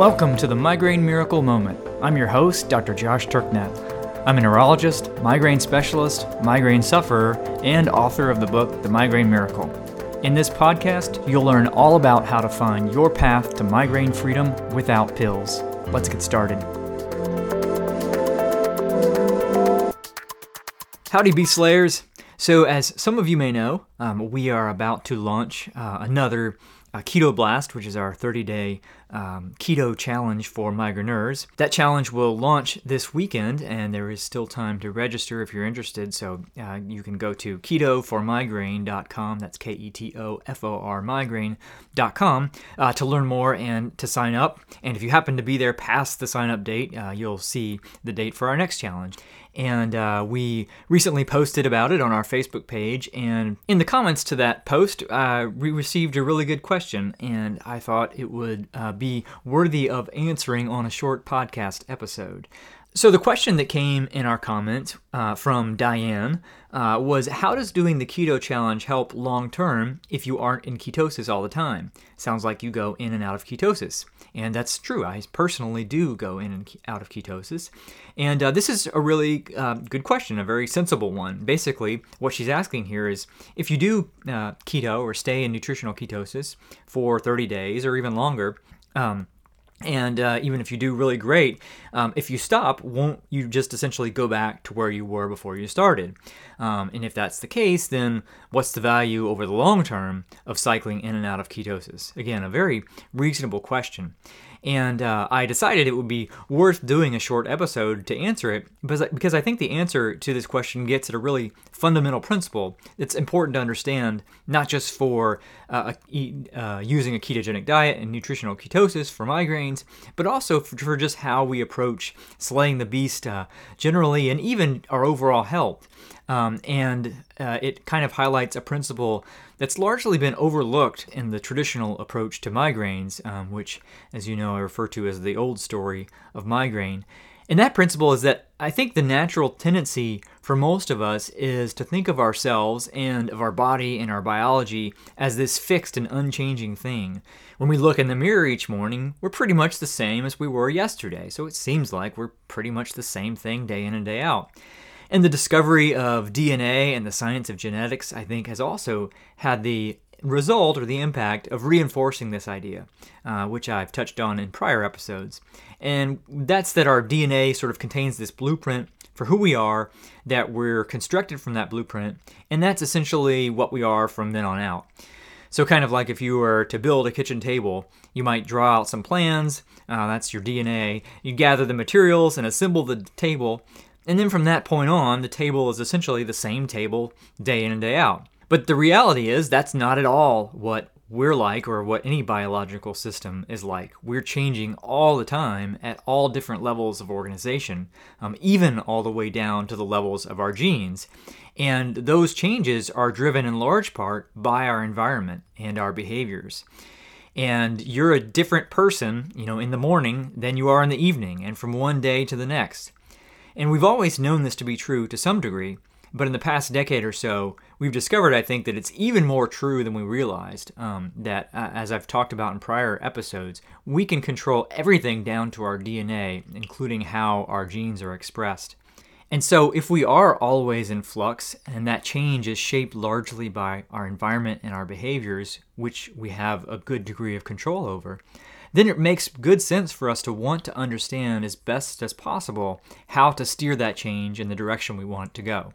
Welcome to the Migraine Miracle Moment. I'm your host, Dr. Josh Turknett. I'm a neurologist, migraine specialist, migraine sufferer, and author of the book, The Migraine Miracle. In this podcast, you'll learn all about how to find your path to migraine freedom without pills. Let's get started. Howdy, Beast Slayers. So, as some of you may know, um, we are about to launch uh, another uh, Keto Blast, which is our 30 day um, keto challenge for migraineurs. That challenge will launch this weekend, and there is still time to register if you're interested. So uh, you can go to ketoformigraine.com. That's K E T O F O R migraine.com uh, to learn more and to sign up. And if you happen to be there past the sign up date, uh, you'll see the date for our next challenge. And uh, we recently posted about it on our Facebook page. And in the comments to that post, uh, we received a really good question. And I thought it would uh, be worthy of answering on a short podcast episode. So, the question that came in our comment uh, from Diane uh, was How does doing the keto challenge help long term if you aren't in ketosis all the time? Sounds like you go in and out of ketosis. And that's true. I personally do go in and out of ketosis. And uh, this is a really uh, good question, a very sensible one. Basically, what she's asking here is if you do uh, keto or stay in nutritional ketosis for 30 days or even longer, um, and uh, even if you do really great, um, if you stop, won't you just essentially go back to where you were before you started? Um, and if that's the case, then what's the value over the long term of cycling in and out of ketosis? Again, a very reasonable question. And uh, I decided it would be worth doing a short episode to answer it because, because I think the answer to this question gets at a really fundamental principle that's important to understand, not just for uh, uh, using a ketogenic diet and nutritional ketosis for migraines, but also for, just how we approach slaying the beast uh, generally and even our overall health. Um, and uh, it kind of highlights a principle that's largely been overlooked in the traditional approach to migraines, um, which, as you know, I refer to as the old story of migraine. And that principle is that I think the natural tendency for most of us is to think of ourselves and of our body and our biology as this fixed and unchanging thing. When we look in the mirror each morning, we're pretty much the same as we were yesterday, so it seems like we're pretty much the same thing day in and day out. And the discovery of DNA and the science of genetics, I think, has also had the result or the impact of reinforcing this idea, uh, which I've touched on in prior episodes. And that's that our DNA sort of contains this blueprint for who we are, that we're constructed from that blueprint, and that's essentially what we are from then on out. So, kind of like if you were to build a kitchen table, you might draw out some plans, uh, that's your DNA. You gather the materials and assemble the table, and then from that point on, the table is essentially the same table day in and day out. But the reality is, that's not at all what we're like or what any biological system is like. We're changing all the time at all different levels of organization, um, even all the way down to the levels of our genes. And those changes are driven in large part by our environment and our behaviors. And you're a different person, you know, in the morning than you are in the evening, and from one day to the next. And we've always known this to be true to some degree, but in the past decade or so, we've discovered, I think, that it's even more true than we realized. Um, that, uh, as I've talked about in prior episodes, we can control everything down to our DNA, including how our genes are expressed. And so, if we are always in flux, and that change is shaped largely by our environment and our behaviors, which we have a good degree of control over, then it makes good sense for us to want to understand as best as possible how to steer that change in the direction we want it to go.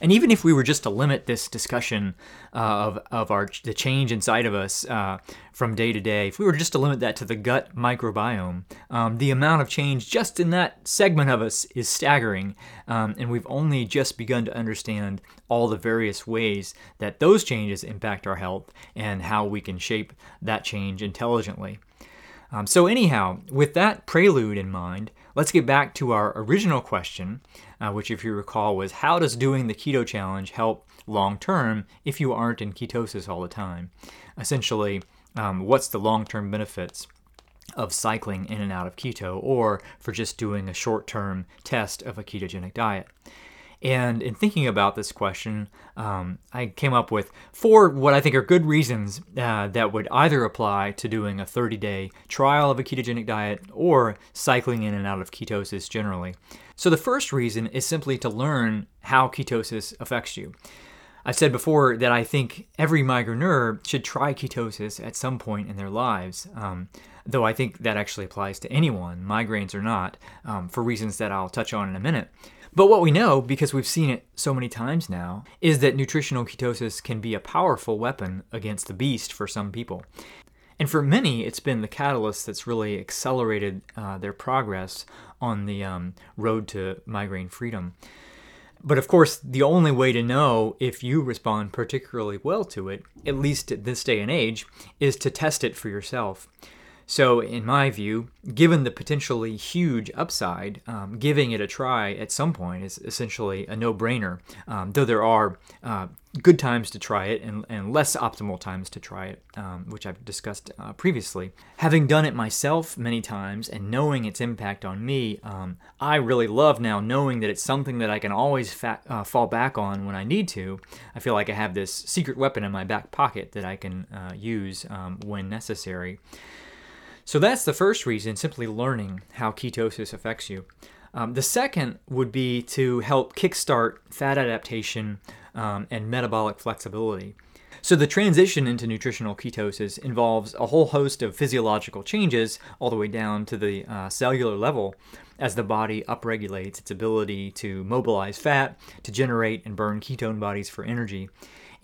And even if we were just to limit this discussion uh, of, of our the change inside of us uh, from day to day, if we were just to limit that to the gut microbiome, um, the amount of change just in that segment of us is staggering. Um, and we've only just begun to understand all the various ways that those changes impact our health and how we can shape that change intelligently. Um, so, anyhow, with that prelude in mind, let's get back to our original question, uh, which, if you recall, was how does doing the keto challenge help long term if you aren't in ketosis all the time? Essentially, um, what's the long term benefits? Of cycling in and out of keto, or for just doing a short term test of a ketogenic diet. And in thinking about this question, um, I came up with four what I think are good reasons uh, that would either apply to doing a 30 day trial of a ketogenic diet or cycling in and out of ketosis generally. So, the first reason is simply to learn how ketosis affects you. I've said before that I think every migraineur should try ketosis at some point in their lives, um, though I think that actually applies to anyone, migraines or not, um, for reasons that I'll touch on in a minute. But what we know, because we've seen it so many times now, is that nutritional ketosis can be a powerful weapon against the beast for some people. And for many, it's been the catalyst that's really accelerated uh, their progress on the um, road to migraine freedom. But of course, the only way to know if you respond particularly well to it, at least at this day and age, is to test it for yourself. So, in my view, given the potentially huge upside, um, giving it a try at some point is essentially a no brainer, um, though there are uh, good times to try it and, and, less optimal times to try it, um, which I've discussed uh, previously. Having done it myself many times and knowing its impact on me, um, I really love now knowing that it's something that I can always fa- uh, fall back on when I need to. I feel like I have this secret weapon in my back pocket that I can uh, use um, when necessary. So that's the first reason, simply learning how ketosis affects you. Um, the second would be to help kickstart fat adaptation um, and metabolic flexibility. So, the transition into nutritional ketosis involves a whole host of physiological changes, all the way down to the uh, cellular level, as the body upregulates its ability to mobilize fat, to generate and burn ketone bodies for energy.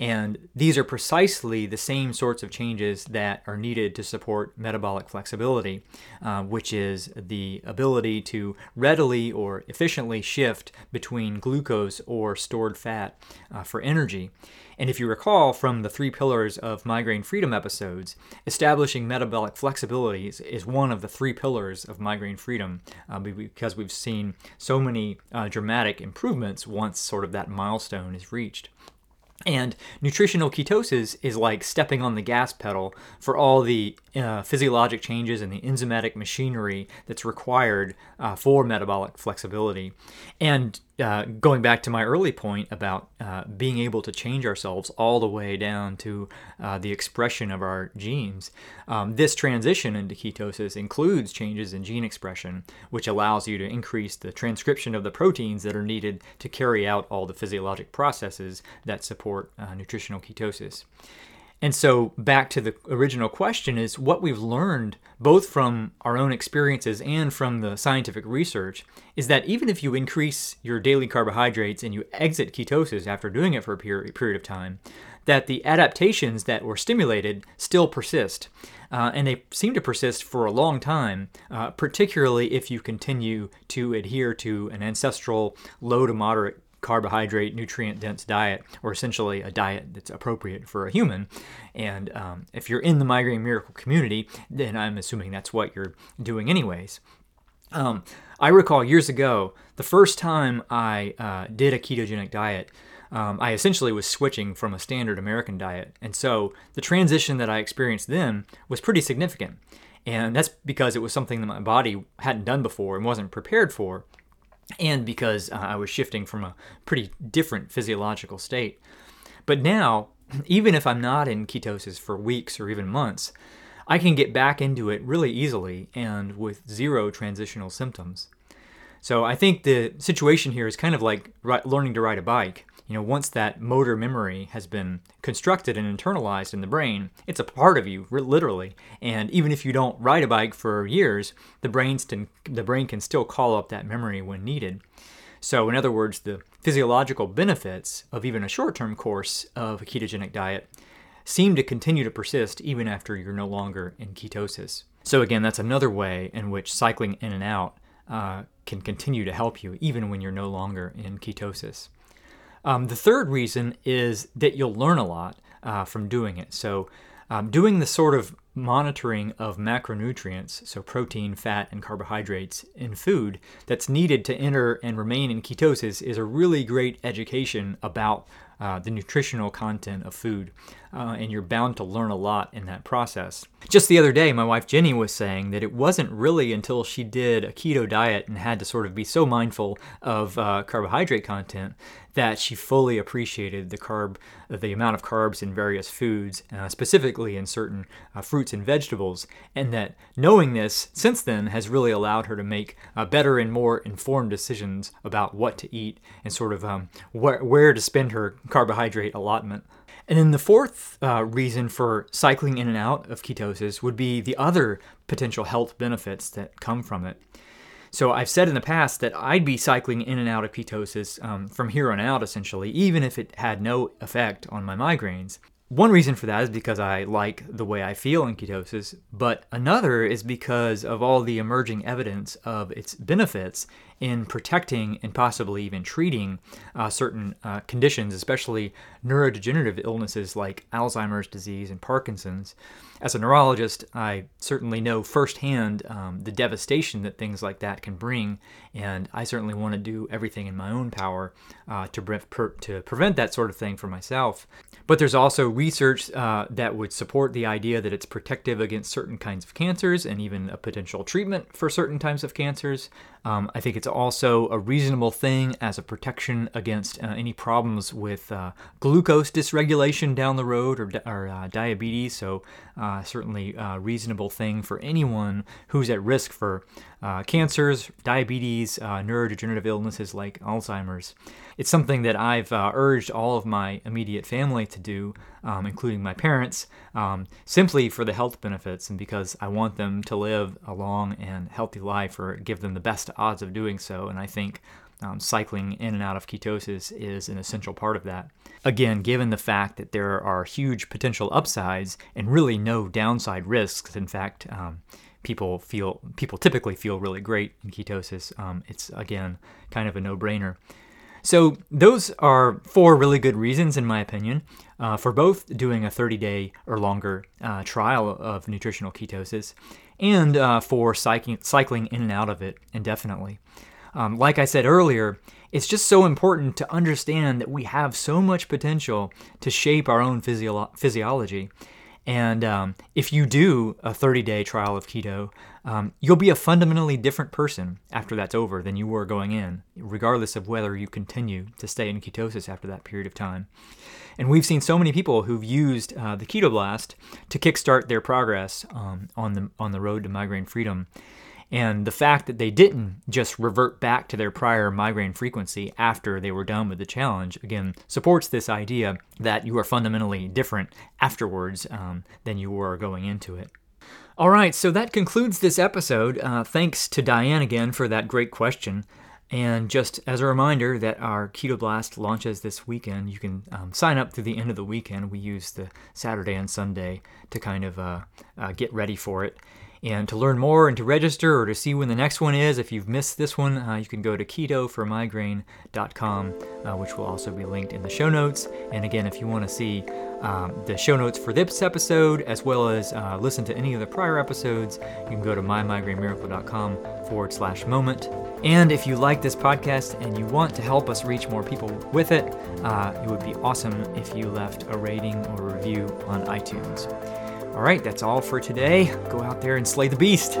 And these are precisely the same sorts of changes that are needed to support metabolic flexibility, uh, which is the ability to readily or efficiently shift between glucose or stored fat uh, for energy. And if you recall from the three pillars of migraine freedom episodes, establishing metabolic flexibility is one of the three pillars of migraine freedom uh, because we've seen so many uh, dramatic improvements once sort of that milestone is reached. And nutritional ketosis is like stepping on the gas pedal for all the uh, physiologic changes and the enzymatic machinery that's required uh, for metabolic flexibility. And uh, going back to my early point about uh, being able to change ourselves all the way down to uh, the expression of our genes, um, this transition into ketosis includes changes in gene expression, which allows you to increase the transcription of the proteins that are needed to carry out all the physiologic processes that support uh, nutritional ketosis. And so, back to the original question is what we've learned, both from our own experiences and from the scientific research, is that even if you increase your daily carbohydrates and you exit ketosis after doing it for a period of time, that the adaptations that were stimulated still persist. Uh, and they seem to persist for a long time, uh, particularly if you continue to adhere to an ancestral low to moderate carbohydrate, nutrient dense diet, or essentially a diet that's appropriate for a human. And um, if you're in the Migraine Miracle community, then I'm assuming that's what you're doing, anyways. Um, I recall years ago, the first time I uh, did a ketogenic diet, um, I essentially was switching from a standard American diet. And so the transition that I experienced then was pretty significant. And that's because it was something that my body hadn't done before and wasn't prepared for and because uh, I was shifting from a pretty different physiological state. But now, even if I'm not in ketosis for weeks or even months, I can get back into it really easily and with zero transitional symptoms. So I think the situation here is kind of like learning to ride a bike you know, once that motor memory has been constructed and internalized in the brain, it's a part of you, literally. And even if you don't ride a bike for years, the, brains can, the brain can still call up that memory when needed. So, in other words, the physiological benefits of even a short term course of a ketogenic diet seem to continue to persist even after you're no longer in ketosis. So, again, that's another way in which cycling in and out uh, can continue to help you even when you're no longer in ketosis. Um, the third reason is that you'll learn a lot uh, from doing it. So, um, doing the sort of monitoring of macronutrients, so protein, fat, and carbohydrates in food that's needed to enter and remain in ketosis is a really great education about uh, the nutritional content of food. Uh, and you're bound to learn a lot in that process. Just the other day, my wife Jenny was saying that it wasn't really until she did a keto diet and had to sort of be so mindful of uh, carbohydrate content that she fully appreciated the carb, the amount of carbs in various foods, uh, specifically in certain uh, fruits and vegetables, and that knowing this since then has really allowed her to make uh, better and more informed decisions about what to eat and sort of um, wh- where to spend her carbohydrate allotment. And then the fourth uh, reason for cycling in and out of ketosis would be the other potential health benefits that come from it. So I've said in the past that I'd be cycling in and out of ketosis um, from here on out, essentially, even if it had no effect on my migraines. One reason for that is because I like the way I feel in ketosis, but another is because of all the emerging evidence of its benefits in protecting and possibly even treating uh, certain uh, conditions, especially neurodegenerative illnesses like Alzheimer's disease and Parkinson's. As a neurologist, I certainly know firsthand um, the devastation that things like that can bring, and I certainly want to do everything in my own power uh, to, pre- to prevent that sort of thing for myself. But there's also research uh, that would support the idea that it's protective against certain kinds of cancers and even a potential treatment for certain types of cancers. Um, I think it's also a reasonable thing as a protection against uh, any problems with uh, glucose dysregulation down the road or, di- or uh, diabetes. So, uh, certainly a reasonable thing for anyone who's at risk for uh, cancers, diabetes, uh, neurodegenerative illnesses like Alzheimer's. It's something that I've urged all of my immediate family to do, um, including my parents, um, simply for the health benefits and because I want them to live a long and healthy life or give them the best odds of doing so. And I think um, cycling in and out of ketosis is an essential part of that. Again, given the fact that there are huge potential upsides and really no downside risks, in fact, um, people feel people typically feel really great in ketosis. Um, it's again kind of a no-brainer. So those are four really good reasons, in my opinion, uh, for both doing a 30-day or longer uh, trial of nutritional ketosis and uh, for cycling, cycling in and out of it indefinitely. Um, like I said earlier, it's just so important to understand that we have so much potential to shape our own physio- physiology. And um, if you do a 30 day trial of keto, um, you'll be a fundamentally different person after that's over than you were going in, regardless of whether you continue to stay in ketosis after that period of time. And we've seen so many people who've used uh, the Keto Blast to kickstart their progress um, on the on the road to migraine freedom. And the fact that they didn't just revert back to their prior migraine frequency after they were done with the challenge, again, supports this idea that you are fundamentally different afterwards um, than you were going into it. All right, so that concludes this episode. Uh, thanks to Diane again for that great question. And just as a reminder that our Keto Blast launches this weekend, you can um, sign up through the end of the weekend. We use the Saturday and Sunday to kind of uh, uh, get ready for it. And to learn more and to register or to see when the next one is, if you've missed this one, uh, you can go to ketoformigraine.com, uh, which will also be linked in the show notes. And again, if you want to see um, the show notes for this episode, as well as uh, listen to any of the prior episodes, you can go to mymigrainemiracle.com forward slash moment. And if you like this podcast and you want to help us reach more people with it, uh, it would be awesome if you left a rating or a review on iTunes. All right, that's all for today. Go out there and slay the beast.